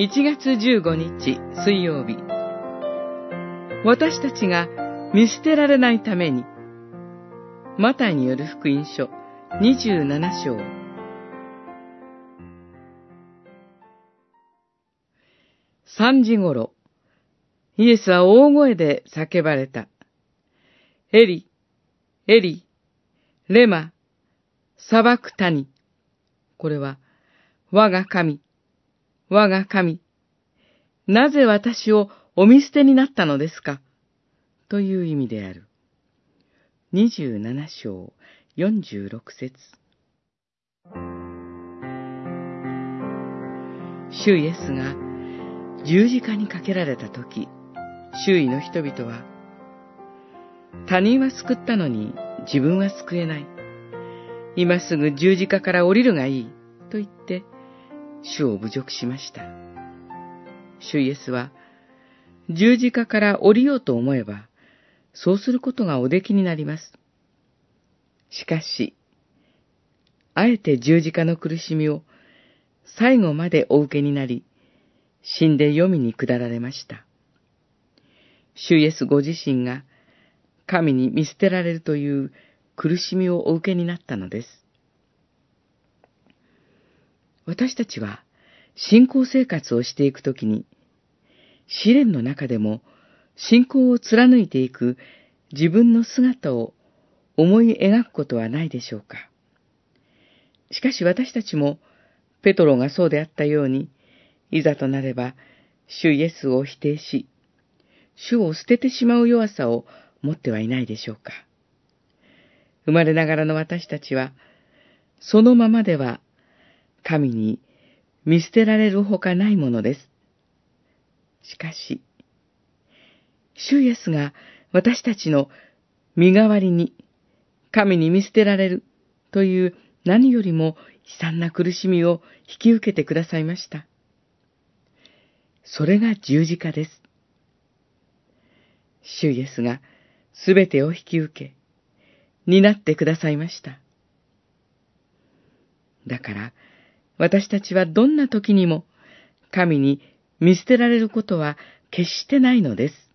1月15日水曜日私たちが見捨てられないためにマタイによる福音書27章3時ごろイエスは大声で叫ばれた。エリ、エリ、レマ、砂漠谷。これは、我が神、我が神、なぜ私をお見捨てになったのですか？という意味である。27章46節主イエスが十字架にかけられた時、周囲の人々は、他人は救ったのに自分は救えない。今すぐ十字架から降りるがいい。と言って、主を侮辱しました。主イエスは、十字架から降りようと思えば、そうすることがおできになります。しかし、あえて十字架の苦しみを最後までお受けになり、死んで読みに下られました。主イエスご自身が神に見捨てられるという苦しみをお受けになったのです。私たちは信仰生活をしていくときに、試練の中でも信仰を貫いていく自分の姿を思い描くことはないでしょうか。しかし私たちも、ペトロがそうであったように、いざとなれば、主イエスを否定し、主を捨ててしまう弱さを持ってはいないでしょうか。生まれながらの私たちは、そのままでは神に見捨てられるほかないものです。しかし、主イエスが私たちの身代わりに神に見捨てられるという何よりも悲惨な苦しみを引き受けてくださいました。それが十字架です。主イエスがすべてを引き受け、担ってくださいました。だから、私たちはどんな時にも神に見捨てられることは決してないのです。